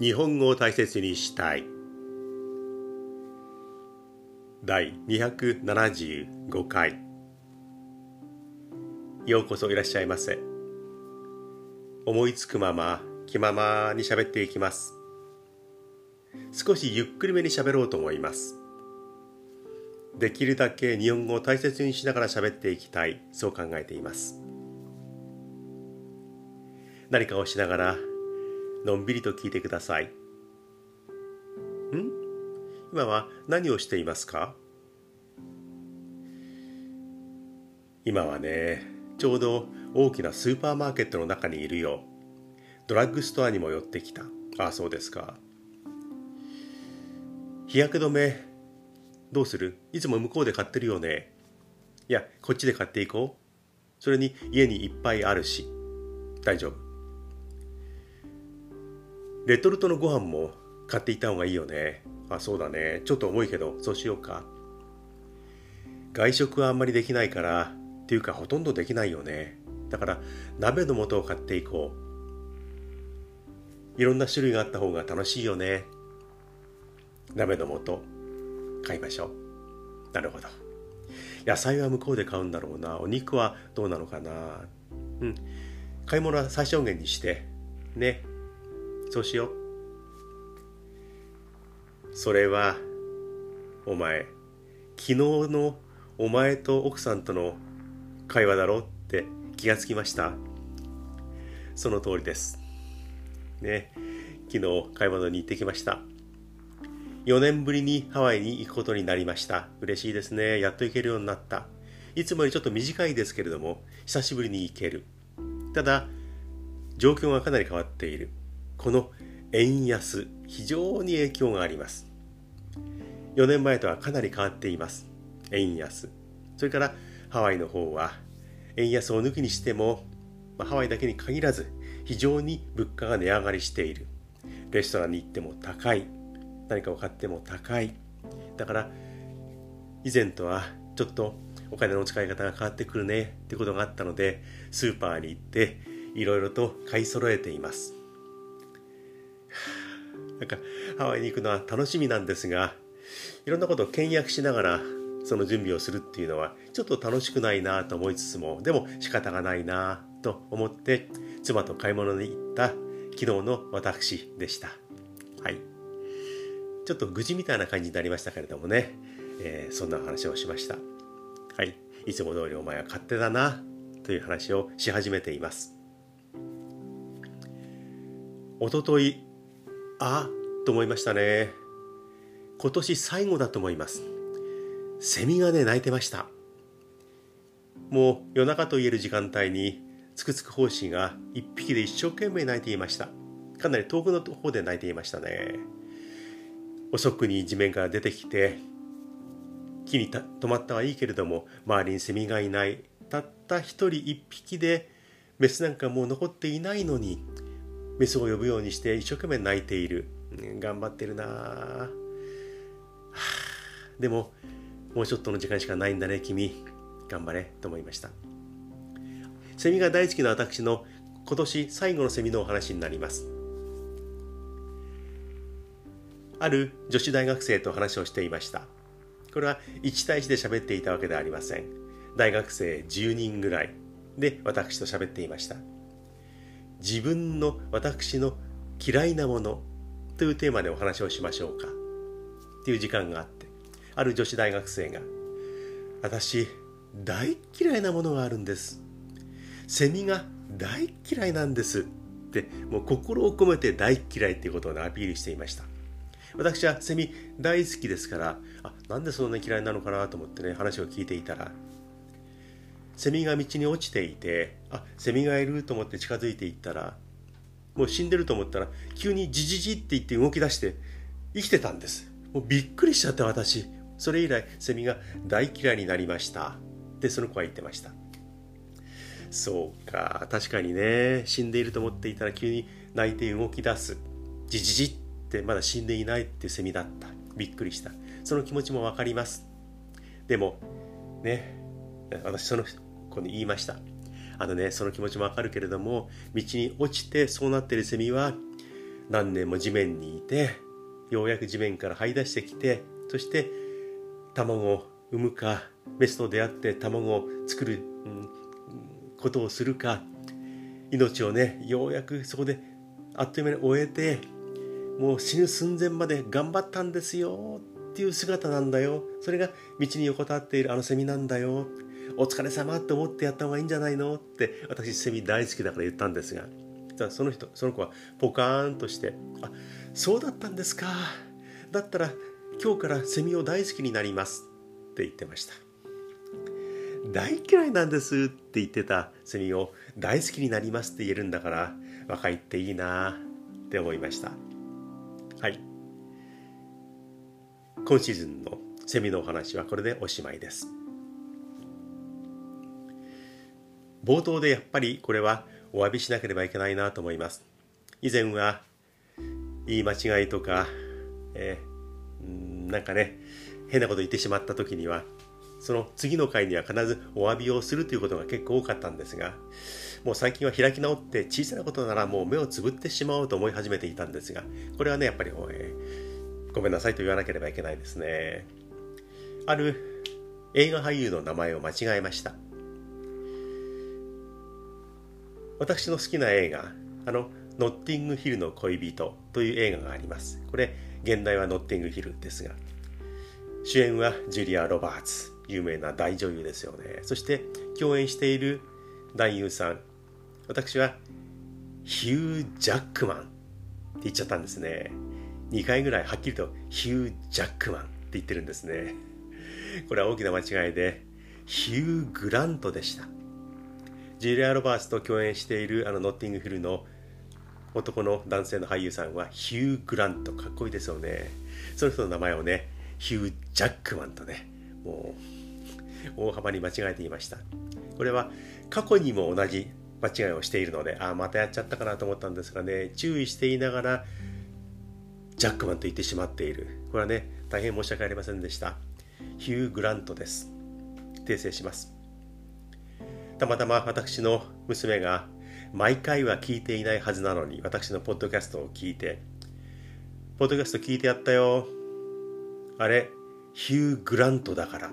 日本語を大切にしたい。第275回。ようこそいらっしゃいませ。思いつくまま気ままに喋っていきます。少しゆっくりめに喋ろうと思います。できるだけ日本語を大切にしながら喋っていきたい。そう考えています。何かをしながらのんびりと聞いてください。ん？今は何をしていますか？今はね、ちょうど大きなスーパーマーケットの中にいるよ。ドラッグストアにも寄ってきた。ああ、そうですか。日焼け止め、どうする？いつも向こうで買ってるよね。いや、こっちで買っていこう。それに家にいっぱいあるし。大丈夫。レトルトのご飯も買っていた方がいいよね。あ、そうだね。ちょっと重いけど、そうしようか。外食はあんまりできないから、っていうかほとんどできないよね。だから鍋の素を買っていこう。いろんな種類があった方が楽しいよね。鍋の素、買いましょう。なるほど。野菜は向こうで買うんだろうな。お肉はどうなのかな。うん。買い物は最小限にして、ね。そうしよう。それは、お前、昨日のお前と奥さんとの会話だろって気がつきました。その通りです。ね、昨日買い物に行ってきました。4年ぶりにハワイに行くことになりました。嬉しいですね。やっと行けるようになった。いつもよりちょっと短いですけれども、久しぶりに行ける。ただ、状況がかなり変わっている。この円安非常に影響があります。4年前とはかなり変わっています。円安。それからハワイの方は円安を抜きにしても、まあ、ハワイだけに限らず非常に物価が値上がりしている。レストランに行っても高い。何かを買っても高い。だから以前とはちょっとお金の使い方が変わってくるねってことがあったのでスーパーに行っていろいろと買い揃えています。なんかハワイに行くのは楽しみなんですがいろんなことを倹約しながらその準備をするっていうのはちょっと楽しくないなと思いつつもでも仕方がないなと思って妻と買い物に行った昨日の私でした。はい。ちょっと愚痴みたいな感じになりましたけれどもね、えー、そんな話をしました。はい。いつも通りお前は勝手だなという話をし始めています。おとといあと思いましたね。今年最後だと思います。セミがね鳴いてました。もう夜中と言える時間帯につくつく胞子が一匹で一生懸命鳴いていました。かなり遠くの方で鳴いていましたね。遅くに地面から出てきて木に止まったはいいけれども周りにセミがいない。たった一人一匹でメスなんかもう残っていないのにメスを呼ぶようにして一生懸命泣いている、頑張ってるな、は、でももうちょっとの時間しかないんだね君。頑張れと思いました。セミが大好きな私の今年最後のセミのお話になります。ある女子大学生と話をしていました。これは1対1で喋っていたわけではありません。大学生10人ぐらいで私と喋っていました。自分の私の嫌いなもの。というテーマでお話をしましょうか。っていう時間があって。ある女子大学生が私大嫌いなものがあるんです。セミが大嫌いなんです。ってもう心を込めて大嫌いっていうことをアピールしていました。私はセミ大好きですからあなんでそんなに嫌いなのかなと思ってね話を聞いていたらセミが道に落ちていてあセミがいると思って近づいていったらもう死んでると思ったら急にジジジって言って動き出して生きてたんです。もうびっくりしちゃった私。それ以来セミが大嫌いになりました。でその子は言ってました。そうか。確かにね。死んでいると思っていたら急に泣いて動き出す。ジジジってまだ死んでいないってセミだった。びっくりした。その気持ちも分かります。でもね。私その子に言いました。あのね、その気持ちもわかるけれども、道に落ちてそうなってるセミは、何年も地面にいてようやく地面から這い出してきてそして卵を産むかメスと出会って卵を作る、うん、ことをするか命をねようやくそこであっという間に終えてもう死ぬ寸前まで頑張ったんですよっていう姿なんだよそれが道に横たわっているあのセミなんだよお疲れ様って思ってやった方がいいんじゃないの？って私セミ大好きだから言ったんですがその人その子はポカーンとして「あそうだったんですか。だったら今日からセミを大好きになります」って言ってました大嫌いなんですって言ってたセミを大好きになりますって言えるんだから若いっていいなって思いました。はい。今シーズンのセミのお話はこれでおしまいです。冒頭でやっぱりこれはお詫びしなければいけないなと思います。以前は言い間違いとか、えー、なんかね変なこと言ってしまった時にはその次の回には必ずお詫びをするということが結構多かったんですがもう最近は開き直って小さなことならもう目をつぶってしまおうと思い始めていたんですがこれはねやっぱり、えー、ごめんなさいと言わなければいけないですね。ある映画俳優の名前を間違えました。私の好きな映画あのノッティングヒルの恋人という映画があります。これ現代はノッティングヒルですが主演はジュリア・ロバーツ有名な大女優ですよね。そして共演している男優さん私はヒュー・ジャックマンって言っちゃったんですね。2回ぐらいはっきりとヒュー・ジャックマンって言ってるんですね。これは大きな間違いでヒュー・グラントでした。ジュリア・ロバーツと共演しているあのノッティングヒルの男の男性の俳優さんはヒュー・グラント。かっこいいですよね。その人の名前をねヒュー・ジャックマンとねもう大幅に間違えていました。これは過去にも同じ間違いをしているのでああまたやっちゃったかなと思ったんですがね注意していながらジャックマンと言ってしまっている。これはね大変申し訳ありませんでした。ヒュー・グラントです。訂正します。たまたま私の娘が毎回は聞いていないはずなのに私のポッドキャストを聞いてポッドキャスト聞いてやったよ。あれヒュー・グラントだから。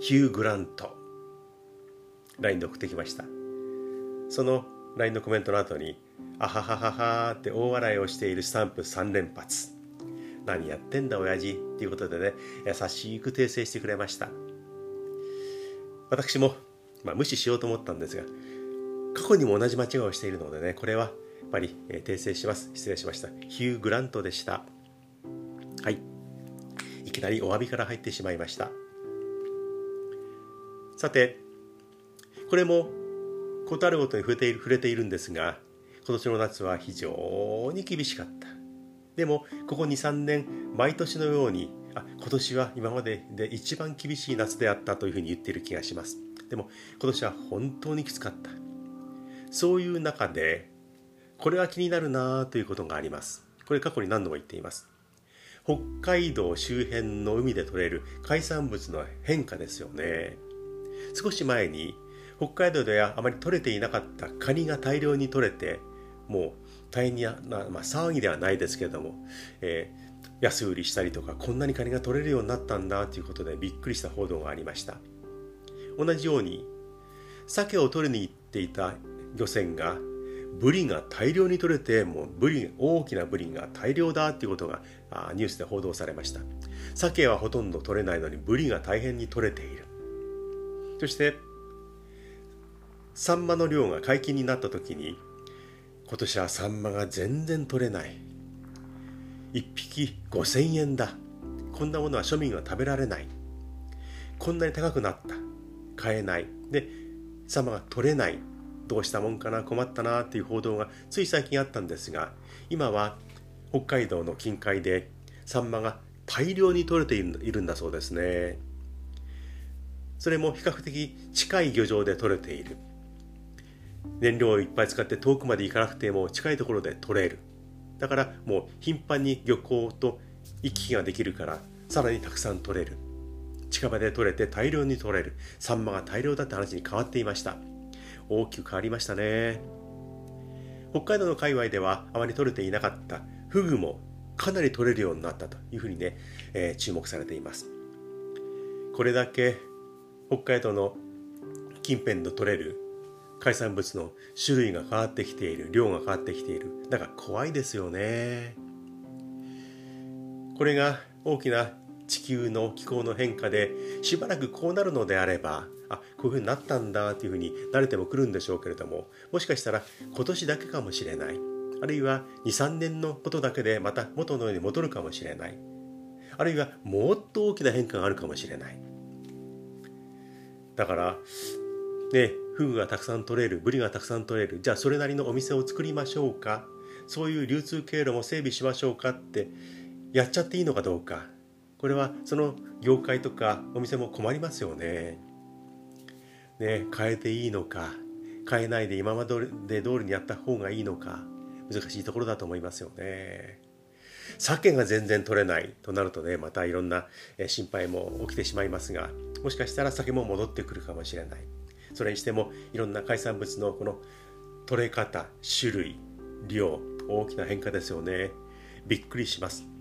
ヒュー・グラント LINE で送ってきました。その LINE のコメントの後にあははははって大笑いをしているスタンプ3連発。何やってんだ親父。っていうことでね優しく訂正してくれました。私もまあ、無視しようと思ったんですが過去にも同じ間違いをしているのでねこれはやっぱり、えー、訂正します。失礼しました。ヒュー・グラントでした。はい。いきなりお詫びから入ってしまいました。さてこれも事あるごとに触れている触れているんですが今年の夏は非常に厳しかった。でもここ23年毎年のようにあ今年は今までで一番厳しい夏であったというふうに言っている気がします。でも今年は本当にきつかった。そういう中でこれは気になるなということがあります。これ過去に何度も言っています。北海道周辺の海で採れる海産物の変化ですよね。少し前に北海道ではあまり取れていなかったカニが大量に取れてもう大変に、まあ、騒ぎではないですけれども、えー、安売りしたりとかこんなにカニが取れるようになったんだということでびっくりした報道がありました。同じように鮭を取りに行っていた漁船がブリが大量に取れてもうブリ大きなブリが大量だっていうことがニュースで報道されました。鮭はほとんど取れないのにブリが大変に取れている。そしてサンマの量が解禁になった時に今年はサンマが全然取れない。1匹5000円だ。こんなものは庶民は食べられない。こんなに高くなった。買えない。でサマが取れない。どうしたもんかな？困ったなっていう報道がつい最近あったんですが今は北海道の近海でサンマが大量に取れているんだそうですね。それも比較的近い漁場で取れている。燃料をいっぱい使って遠くまで行かなくても近いところで取れる。だからもう頻繁に漁港と行き来ができるからさらにたくさん取れる。近場で取れて大量に取れる。サンマが大量だって話に変わっていました。大きく変わりましたね。北海道の界隈ではあまり取れていなかった。フグもかなり取れるようになったというふうにね、えー、注目されています。これだけ北海道の近辺で取れる。海産物の種類が変わってきている。量が変わってきている。だから怖いですよね。これが大きな地球の気候の変化でしばらくこうなるのであればあこういうふうになったんだというふうに慣れてもくるんでしょうけれどももしかしたら今年だけかもしれない。あるいは23年のことだけでまた元のように戻るかもしれない。あるいはもっと大きな変化があるかもしれない。だからねフグがたくさん取れるブリがたくさん取れるじゃあそれなりのお店を作りましょうか。そういう流通経路も整備しましょうかってやっちゃっていいのかどうか。これはその業界とかお店も困りますよね。ね変えていいのか変えないで今まで通りにやった方がいいのか難しいところだと思いますよね。鮭が全然取れないとなるとねまたいろんな心配も起きてしまいますがもしかしたら鮭も戻ってくるかもしれないそれにしてもいろんな海産物のこの取れ方種類量大きな変化ですよねびっくりします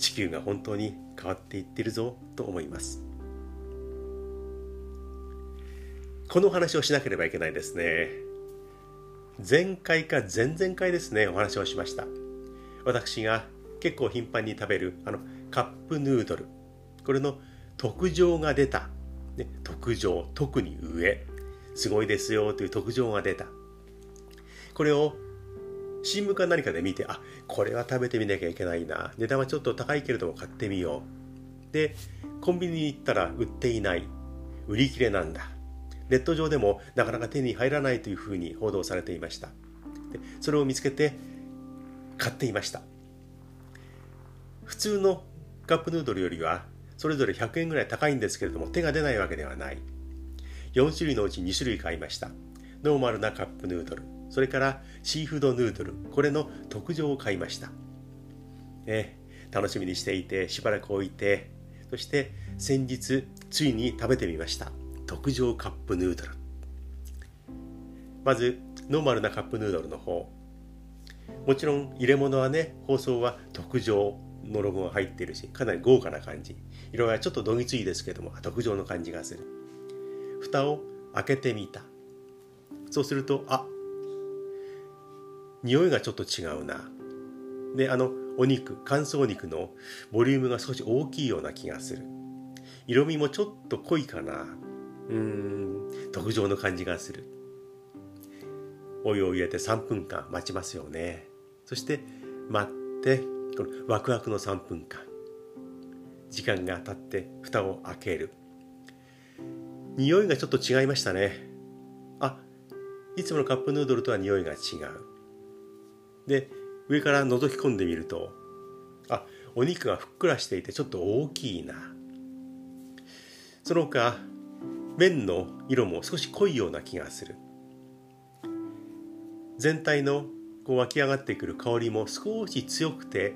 地球が本当に変わっていってるぞと思います。この話をしなければいけないですね。前回か前々回ですねお話をしました。私が結構頻繁に食べるあのカップヌードル。これの特上が出た、ね、特上特に上。すごいですよという特上が出た。これを新聞か何かで見てあこれは食べてみなきゃいけないな。値段はちょっと高いけれども買ってみよう。でコンビニに行ったら売っていない。売り切れなんだ。ネット上でもなかなか手に入らないというふうに報道されていました。でそれを見つけて買っていました。普通のカップヌードルよりはそれぞれ100円ぐらい高いんですけれども手が出ないわけではない。4種類のうち2種類買いました。ノーマルなカップヌードル。それからシーフードヌードルこれの特上を買いました、えね、楽しみにしていてしばらく置いてそして先日ついに食べてみました。特上カップヌードル。まずノーマルなカップヌードルの方。もちろん入れ物はね包装は特上のロゴが入っているしかなり豪華な感じ。色はちょっとどぎついですけども特上の感じがする。蓋を開けてみた。そうするとあ匂いがちょっと違うな。であのお肉乾燥肉のボリュームが少し大きいような気がする。色味もちょっと濃いかな。うーん特上の感じがする。お湯を入れて3分間待ちますよね。そして待ってこのワクワクの3分間。時間が経って蓋を開ける。匂いがちょっと違いましたね。あいつものカップヌードルとは匂いが違う。で上から覗き込んでみるとあお肉がふっくらしていてちょっと大きいな。その他麺の色も少し濃いような気がする。全体のこう湧き上がってくる香りも少し強くて、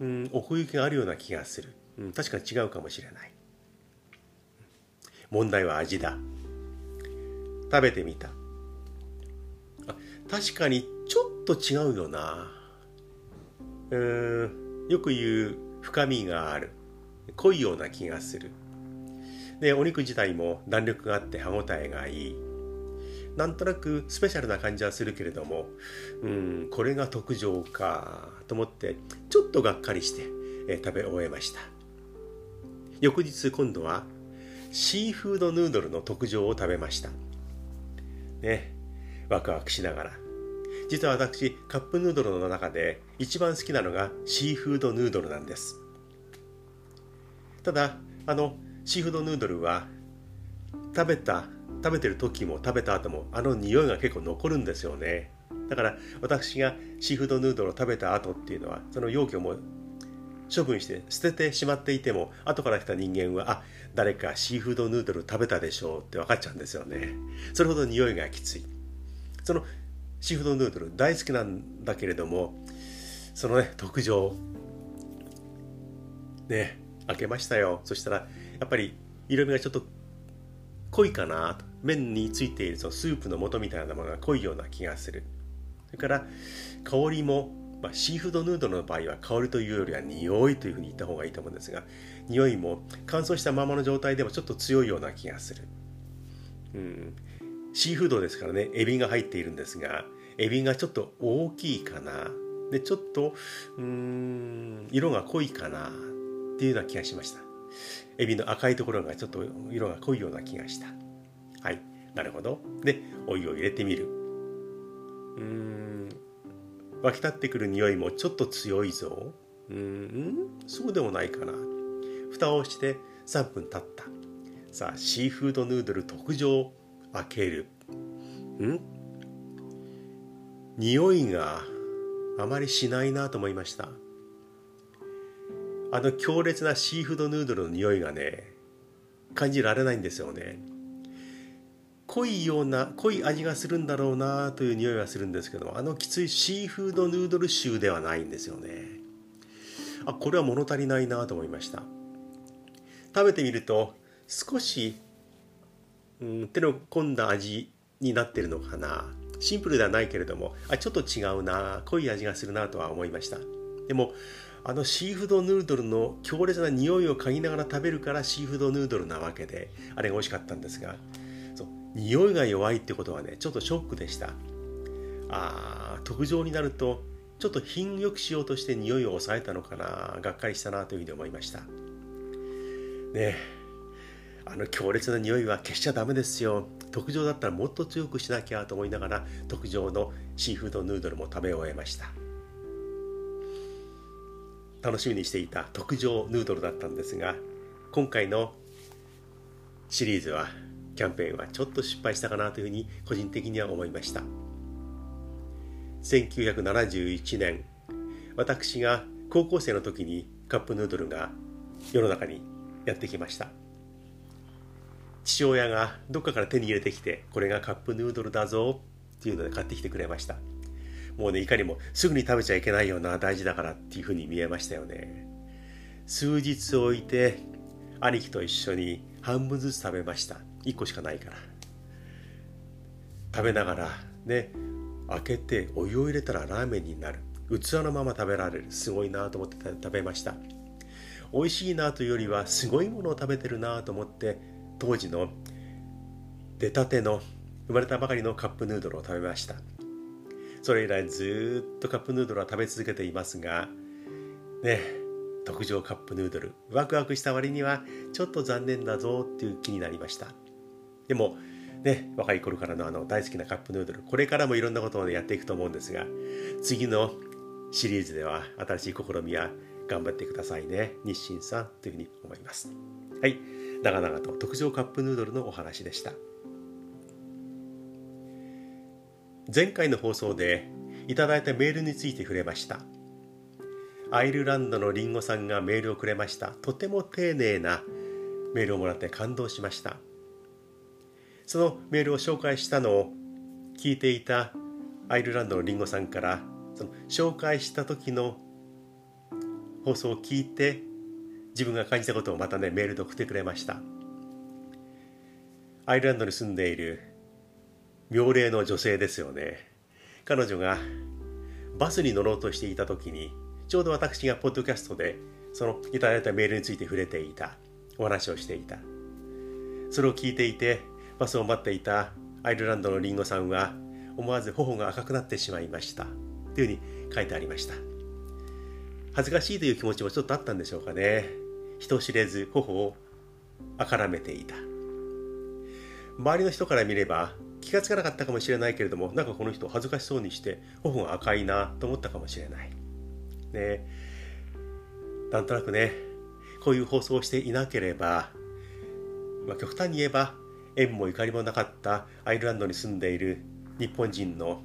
うん、奥行きがあるような気がする、うん、確かに違うかもしれない。問題は味だ。食べてみた。あ確かにちょっと違うよな。うん。よく言う深みがある。濃いような気がする。でお肉自体も弾力があって歯ごたえがいい。なんとなくスペシャルな感じはするけれどもうんこれが特上かと思ってちょっとがっかりして、え食べ終えました。翌日今度はシーフードヌードルの特上を食べました。ね。ワクワクしながら。実は私カップヌードルの中で一番好きなのがシーフードヌードルなんです。ただあのシーフードヌードルは食べた食べてる時も食べた後もあの匂いが結構残るんですよね。だから私がシーフードヌードルを食べた後っていうのはその容器をもう処分して捨ててしまっていても後から来た人間はあ誰かシーフードヌードル食べたでしょうって分かっちゃうんですよね。それほど匂いがきつい。そのシーフードヌードル大好きなんだけれどもそのね特上ね開けましたよ。そしたらやっぱり色味がちょっと濃いかなと。麺についているそのスープの素みたいなものが濃いような気がする。それから香りも、まあ、シーフードヌードルの場合は香りというよりは匂いというふうに言った方がいいと思うんですが匂いも乾燥したままの状態でもちょっと強いような気がする、うん、シーフードですからねエビが入っているんですがエビがちょっと大きいかな。でちょっとうん色が濃いかなっていうような気がしました。エビの赤いところがちょっと色が濃いような気がした。はいなるほど。でお湯を入れてみる。うーん湧き立ってくる匂いもちょっと強いぞ。うんそうでもないかな。蓋をして3分経った。さあシーフードヌードル特上。開ける。ん？匂いがあまりしないなと思いました。あの強烈なシーフードヌードルの匂いがね感じられないんですよね。濃いような濃い味がするんだろうなという匂いはするんですけどあのきついシーフードヌードル臭ではないんですよね。あこれは物足りないなと思いました。食べてみると少し、うん、手の込んだ味になってるのかな。シンプルではないけれどもあちょっと違うな濃い味がするなとは思いました。でもあのシーフードヌードルの強烈な匂いを嗅ぎながら食べるからシーフードヌードルなわけであれが美味しかったんですがそう匂いが弱いってことはねちょっとショックでした。あ特上になるとちょっと品よくしようとして匂いを抑えたのかながっかりしたなというふうに思いました。ねえあの強烈な匂いは消しちゃダメですよ。特上だったらもっと強くしなきゃと思いながら特上のシーフードヌードルも食べ終えました。楽しみにしていた特上ヌードルだったんですが今回のシリーズはキャンペーンはちょっと失敗したかなというふうに個人的には思いました。1971年私が高校生の時にカップヌードルが世の中にやってきました。父親がどっかから手に入れてきてこれがカップヌードルだぞっていうので買ってきてくれました。もうねいかにもすぐに食べちゃいけないような大事だからっていうふうに見えましたよね。数日置いて兄貴と一緒に半分ずつ食べました。1個しかないから。食べながらね開けてお湯を入れたらラーメンになる。器のまま食べられる。すごいなと思って食べました。美味しいなというよりはすごいものを食べてるなと思って当時の出たての生まれたばかりのカップヌードルを食べました。それ以来ずっとカップヌードルは食べ続けていますがね特上カップヌードル。ワクワクした割にはちょっと残念だぞっていう気になりました。でもね若い頃からのあの大好きなカップヌードル。これからもいろんなことを、ね、やっていくと思うんですが次のシリーズでは新しい試みは頑張ってくださいね。日清さんというふうに思います。はい。長々と特上カップヌードルのお話でした。前回の放送でいただいたメールについて触れました。アイルランドのりんごさんがメールをくれました。とても丁寧なメールをもらって感動しました。そのメールを紹介したのを聞いていたアイルランドのりんごさんからその紹介した時の放送を聞いて自分が感じたことをまたねメールで送ってくれました。アイルランドに住んでいる妙齢の女性ですよね。彼女がバスに乗ろうとしていた時にちょうど私がポッドキャストでそのいただいたメールについて触れていたお話をしていた。それを聞いていてバスを待っていたアイルランドのリンゴさんは思わず頬が赤くなってしまいました。というふうに書いてありました。恥ずかしいという気持ちもちょっとあったんでしょうかね。人知れず頬をあからめていた。周りの人から見れば気がつかなかったかもしれないけれどもなんかこの人恥ずかしそうにして頬が赤いなと思ったかもしれない。ね。なんとなくねこういう放送をしていなければ、まあ、極端に言えば縁もゆかりもなかったアイルランドに住んでいる日本人の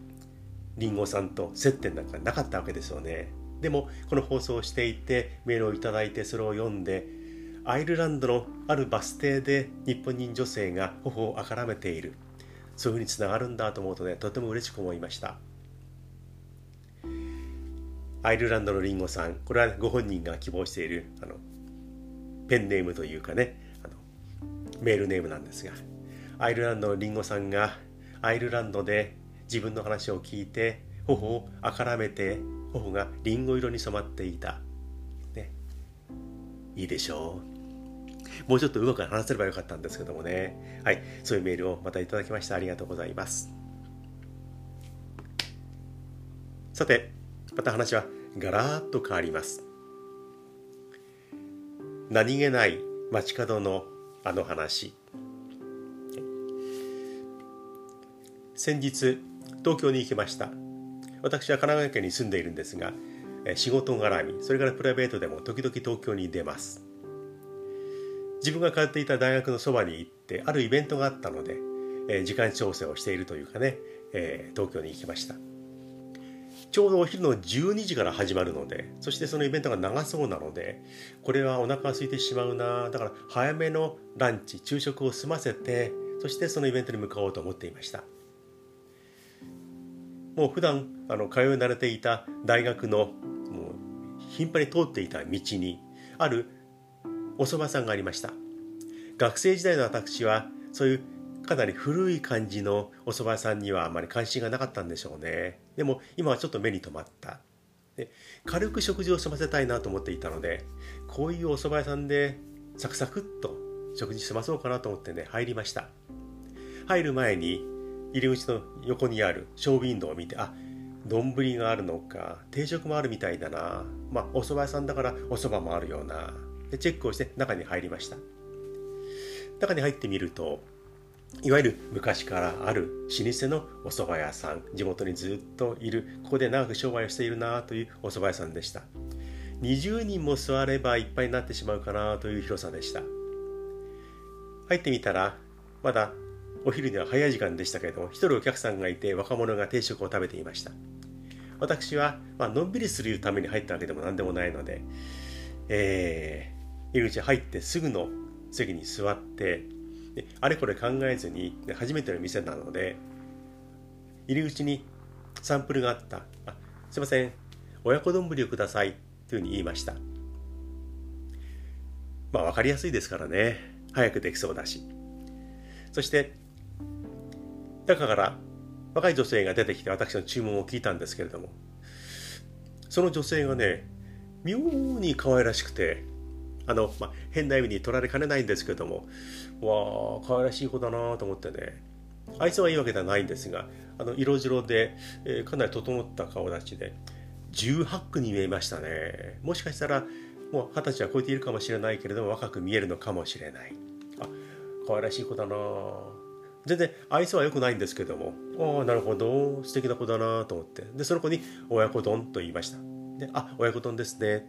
リンゴさんと接点なんかなかったわけですよね。でもこの放送をしていてメールを頂いてそれを読んでアイルランドのあるバス停で日本人女性が頬をあからめている。そういうふうにつながるんだと思うとねとても嬉しく思いました。アイルランドのリンゴさんこれはご本人が希望しているあのペンネームというかねあのメールネームなんですがアイルランドのリンゴさんがアイルランドで自分の話を聞いて頬をあからめて頬がリンゴ色に染まっていた、ね、いいでしょう。もうちょっとうまく話せればよかったんですけどもね。はい。そういうメールをまたいただきましてありがとうございます。さてまた話はガラーッと変わります。何気ない街角のあの話。先日東京に行きました。私は神奈川県に住んでいるんですが仕事絡みそれからプライベートでも時々東京に出ます。自分が通っていた大学のそばに行ってあるイベントがあったので時間調整をしているというかね東京に行きました。ちょうどお昼の12時から始まるのでそしてそのイベントが長そうなのでこれはお腹が空いてしまうなだから早めのランチ昼食を済ませてそしてそのイベントに向かおうと思っていました。もう普段あの通い慣れていた大学のもう頻繁に通っていた道にあるお蕎麦さんがありました。学生時代の私はそういうかなり古い感じのお蕎麦屋さんにはあまり関心がなかったんでしょうね。でも今はちょっと目に留まった。で軽く食事を済ませたいなと思っていたのでこういうお蕎麦屋さんでサクサクっと食事済まそうかなと思ってね入りました。入る前に入り口の横にあるショーウィンドウを見てあ丼があるのか定食もあるみたいだな。まあお蕎麦屋さんだからお蕎麦もあるような。でチェックをして中に入りました。中に入ってみるといわゆる昔からある老舗のお蕎麦屋さん。地元にずっといる。ここで長く商売をしているなというお蕎麦屋さんでした。20人も座ればいっぱいになってしまうかなという広さでした。入ってみたらまだお昼には早い時間でしたけれども一人お客さんがいて若者が定食を食べていました。私は、まあのんびりするために入ったわけでも何でもないので、えー、入り口入ってすぐの席に座ってあれこれ考えずに初めての店なので入り口にサンプルがあった。あすいません。親子丼をください。というふうに言いました。まあ分かりやすいですからね。早くできそうだし。そして中から若い女性が出てきて私の注文を聞いたんですけれどもその女性がね妙に可愛らしくてあの、まあ、変な意味に取られかねないんですけどもわあ可愛らしい子だなと思ってね愛想はいいわけではないんですがあの色白で、えー、かなり整った顔立ちで18区に見えましたね。もしかしたらもう二十歳は超えているかもしれないけれども若く見えるのかもしれない。あ可愛らしい子だな全然愛想は良くないんですけどもああなるほど素敵な子だなと思ってでその子に親子丼と言いましたであ親子丼ですね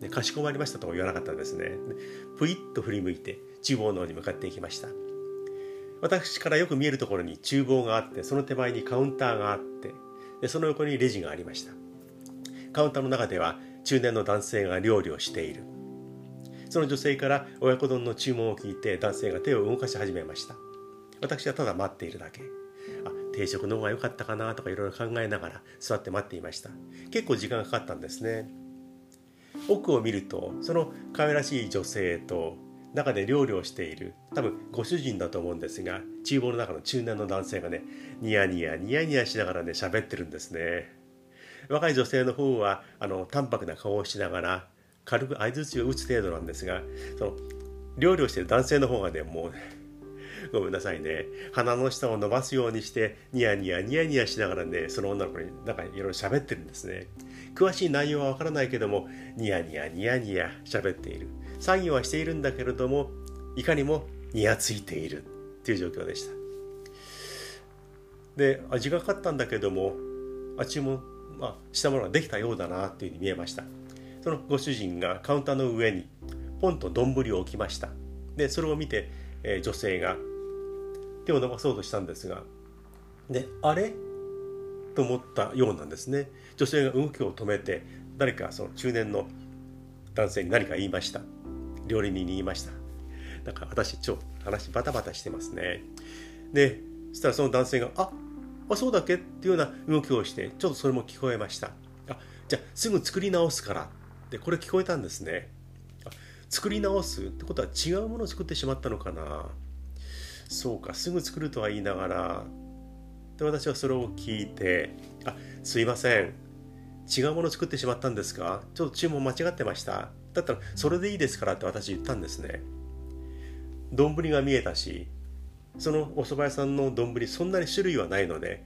ね、かしこまりましたとも言わなかったんですねで。ぷいっと振り向いて厨房の方に向かっていきました。私からよく見えるところに厨房があって、その手前にカウンターがあって、でその横にレジがありました。カウンターの中では中年の男性が料理をしている。その女性から親子丼の注文を聞いて男性が手を動かし始めました。私はただ待っているだけ。あ、定食の方が良かったかなとかいろいろ考えながら座って待っていました。結構時間がかかったんですね。奥を見るとその可愛らしい女性と中で料理をしている多分ご主人だと思うんですが厨房の中の中年の男性がねニヤニヤニヤニヤしながらね喋ってるんですね若い女性の方はあの淡白な顔をしながら軽く相づちを打つ程度なんですがその料理をしている男性の方がねもうね ごめんなさいね。鼻の下を伸ばすようにしてニヤニヤニヤニヤしながらねその女の子になんかいろいろ喋ってるんですね。詳しい内容はわからないけどもニヤニヤニヤニヤ喋っている。作業はしているんだけれどもいかにもニヤついている。っていう状況でした。で味がかったんだけどもあ注文、まあ、したものができたようだなっていうふうに見えました。そのご主人がカウンターの上にポンと丼を置きました。でそれを見て、えー、女性が。手を伸ばそうとしたんですがであれ？と思ったようなんですね。女性が動きを止めて誰かその中年の男性に何か言いました。料理人に言いました。だから私ちょ話バタバタしてますね。でそしたらその男性が「ああそうだっけ?」っていうような動きをしてちょっとそれも聞こえました。あじゃあすぐ作り直すから。ってこれ聞こえたんですね。作り直すってことは違うものを作ってしまったのかな。そうかすぐ作るとは言いながら。で私はそれを聞いて「あすいません。違うものを作ってしまったんですか？ちょっと注文間違ってました」だったら「それでいいですから」って私言ったんですね。丼が見えたしそのお蕎麦屋さんの丼そんなに種類はないので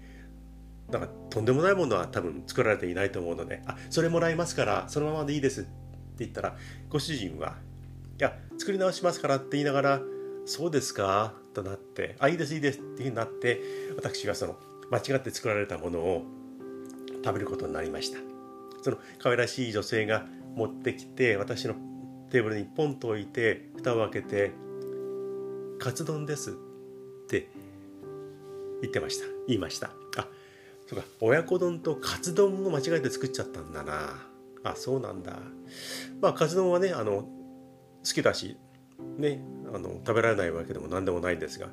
だからとんでもないものは多分作られていないと思うので「あそれもらいますからそのままでいいです」って言ったらご主人は「や作り直しますから」って言いながら「そうですか?」となって「あいいですいいです」っていうふうになって私がその間違って作られたものを食べることになりました。その可愛らしい女性が持ってきて私のテーブルにポンと置いて蓋を開けて「カツ丼です」って言ってました。言いました。あそうか親子丼とカツ丼を間違えて作っちゃったんだな。あそうなんだ。まあカツ丼はねあの好きだしねあの食べられないわけでも何でもないんですが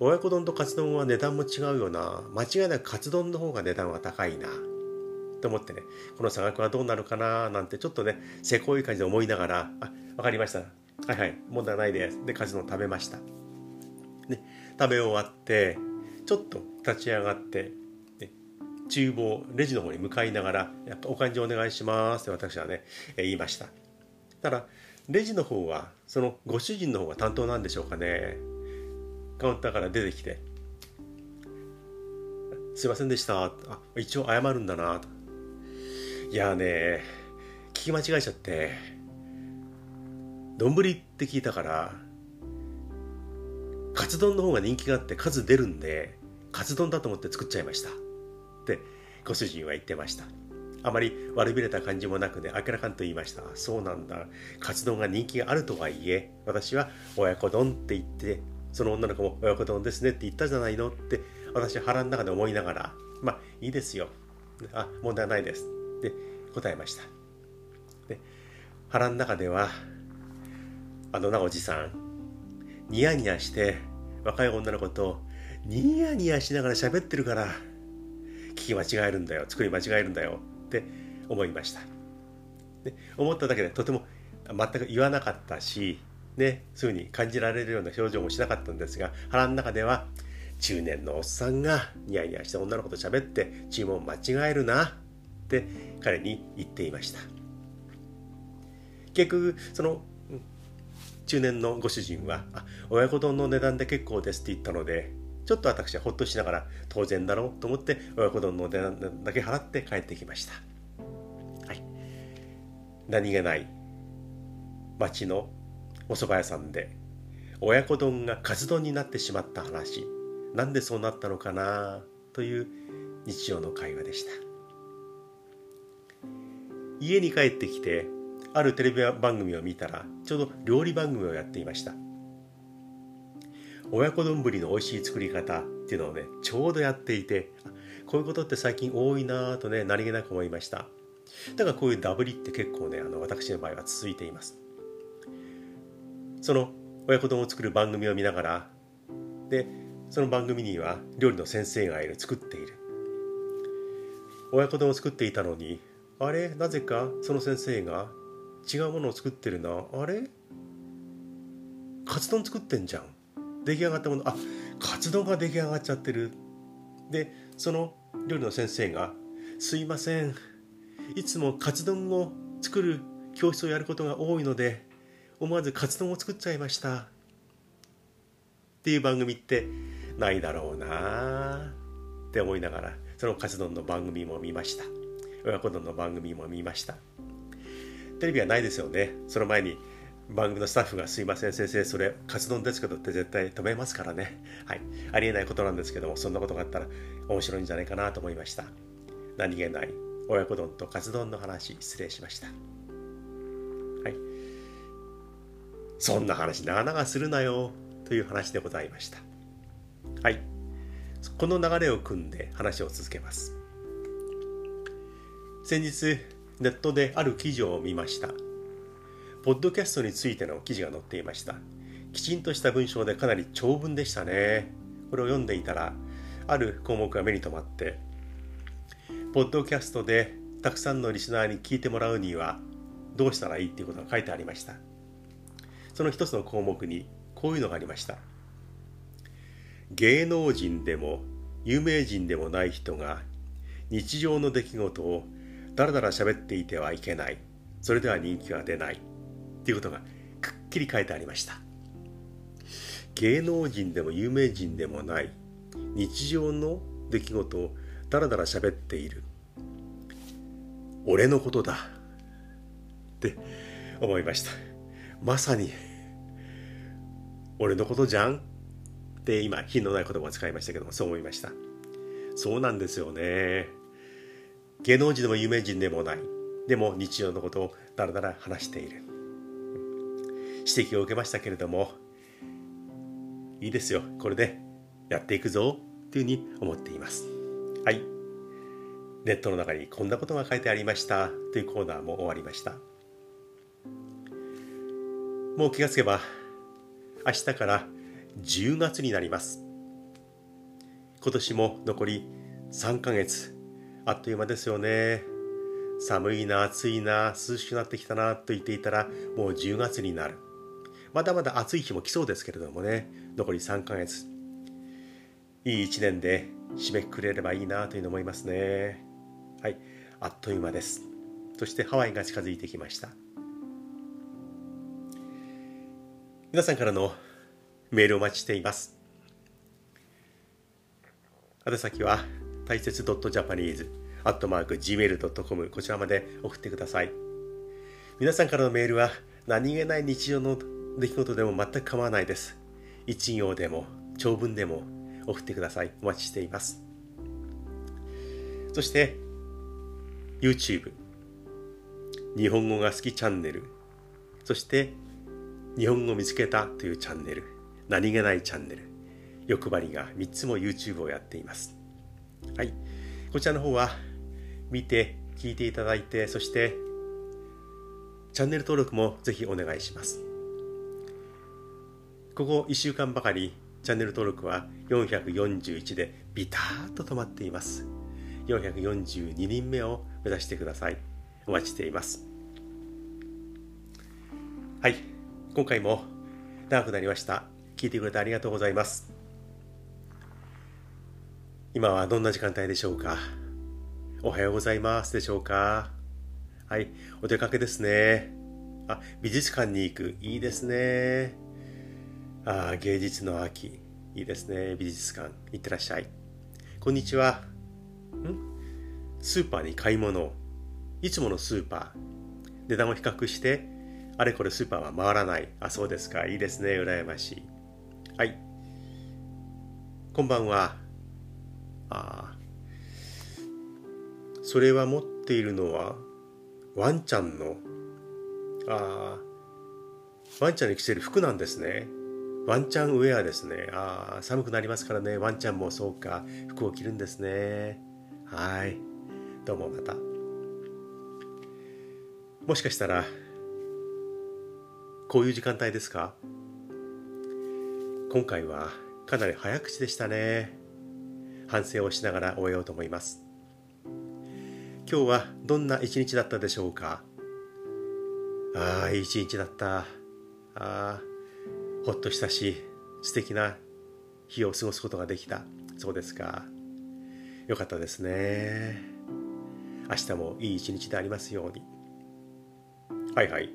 親子丼とカツ丼は値段も違うよな。間違いなくカツ丼の方が値段は高いな。と思ってねこの差額はどうなるかななんてちょっとねせこい感じで思いながらあ分かりました。はいはい問題ないです。でカツ丼食べました。ね食べ終わってちょっと立ち上がって厨房レジの方に向かいながら「やっぱお勘定お願いします」って私はね、え言いました。ただレジの方はそのご主人の方が担当なんでしょうかね。カウンターから出てきて「すいませんでした」あ一応謝るんだな。いやね聞き間違えちゃって丼って聞いたからカツ丼の方が人気があって数出るんでカツ丼だと思って作っちゃいました。ってご主人は言ってました。あまり悪びれた感じもなくね明らかにと言いました。そうなんだ。カツ丼が人気があるとはいえ私は親子丼って言ってその女の子も親子丼ですねって言ったじゃないのって私は腹の中で思いながらまあいいですよ。あ問題ないです。って答えました。で腹の中ではあのなおじさんニヤニヤして若い女の子とニヤニヤしながら喋ってるから聞き間違えるんだよ。作り間違えるんだよ。って思いました。で思っただけでとても全く言わなかったしねそういうふうに感じられるような表情もしなかったんですが腹の中では中年のおっさんがニヤニヤして女の子と喋って注文間違えるなって彼に言っていました。結局その中年のご主人は「親子丼の値段で結構です」って言ったのでちょっと私はほっとしながら当然だろうと思って親子丼の値段だけ払って帰ってきました。はい、何気ない町のお蕎麦屋さんで親子丼がカツ丼になってしまった話。なんでそうなったのかなという日常の会話でした。家に帰ってきてあるテレビ番組を見たらちょうど料理番組をやっていました。親子丼の美味しい作り方っていうのをねちょうどやっていてこういうことって最近多いなぁとね何気なく思いました。だからこういうダブリって結構ねあの私の場合は続いています。その親子丼を作る番組を見ながらでその番組には料理の先生がいる作っている。親子丼を作っていたのにあれ？なぜかその先生が違うものを作ってるなあれ？カツ丼作ってんじゃん。出来上がったものあカツ丼が出来上がっちゃってる。でその料理の先生が「すいません。いつもカツ丼を作る教室をやることが多いので思わずカツ丼を作っちゃいました」っていう番組ってないだろうなって思いながらそのカツ丼の番組も見ました。親子丼の番組も見ました。テレビはないですよね。その前に番組のスタッフがすいません先生それカツ丼ですけどって絶対止めますからね。はい。ありえないことなんですけどもそんなことがあったら面白いんじゃないかなと思いました。何気ない親子丼とカツ丼の話失礼しました。はい。そんな話長々するなよという話でございました。はい。この流れを組んで話を続けます。先日ネットである記事を見ました。ポッドキャストについての記事が載っていました。きちんとした文章でかなり長文でしたね。これを読んでいたら、ある項目が目に留まって、ポッドキャストでたくさんのリスナーに聞いてもらうにはどうしたらいいっていうことが書いてありました。その一つの項目にこういうのがありました。芸能人でも有名人でもない人が日常の出来事をだらだら喋っていてはいけないそれでは人気が出ないっていうことがくっきり書いてありました。芸能人でも有名人でもない日常の出来事をだらだら喋っている俺のことだって思いました。まさに俺のことじゃんって今品のない言葉を使いましたけどもそう思いました。そうなんですよね。芸能人でも有名人でもないでも日常のことをだらだら話している。指摘を受けましたけれどもいいですよこれでやっていくぞというふうに思っています。はい。ネットの中にこんなことが書いてありましたというコーナーも終わりました。もう気がつけば明日から10月になります。今年も残り3ヶ月あっという間ですよね。寒いな暑いな涼しくなってきたなと言っていたらもう10月になる。まだまだ暑い日も来そうですけれどもね。残り3ヶ月。いい1年で締めくくれればいいなというの思いますね。はい。あっという間です。そしてハワイが近づいてきました。皆さんからのメールをお待ちしています。宛先は大切 .japanese アットマーク gmail.com こちらまで送ってください。皆さんからのメールは何気ない日常の出来事でも全く構わないです。一行でも長文でも送ってください。お待ちしています。そして YouTube 日本語が好きチャンネル。そして日本語見つけたというチャンネル。何気ないチャンネル。欲張りが3つも YouTube をやっています。はい。こちらの方は見て聞いていただいてそしてチャンネル登録もぜひお願いします。ここ1週間ばかりチャンネル登録は441でビターッと止まっています。442人目を目指してください。お待ちしています。はい。今回も長くなりました。聞いてくれてありがとうございます。今はどんな時間帯でしょうか？おはようございますでしょうか？はい、お出かけですね。あ、美術館に行く。いいですね。あ、芸術の秋。いいですね。美術館。行ってらっしゃい。こんにちは。ん？スーパーに買い物。いつものスーパー。値段を比較して、あれこれスーパーは回らない。あ、そうですか。いいですね。羨ましい。はい。こんばんは。あそれは持っているのはワンちゃんの？あワンちゃんに着てる服なんですねワンちゃんウェアですね。ああ寒くなりますからね。ワンちゃんもそうか。服を着るんですね。はい。どうもまた。もしかしたらこういう時間帯ですか？今回はかなり早口でしたね。反省をしながら終えようと思います。今日はどんな一日だったでしょうか？ああいい一日だった。ああほっとしたし素敵な日を過ごすことができた。そうですか。よかったですね。明日もいい一日でありますように。はいはい。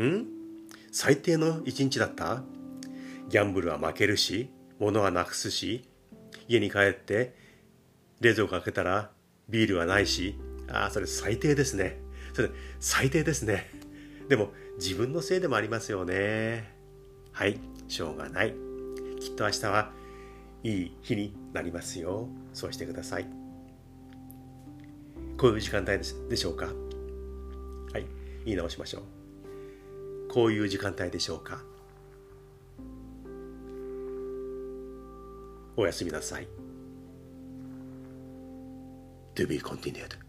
ん？最低の一日だった？ギャンブルは負けるし物はなくすし家に帰って冷蔵庫開けたらビールはないし。ああそれ最低ですね。それ最低ですね。でも自分のせいでもありますよね。はいしょうがない。きっと明日はいい日になりますよ。そうしてください。こういう時間帯でしょうか？はい言い直しましょう。こういう時間帯でしょうか？おやすみなさい。To be continued.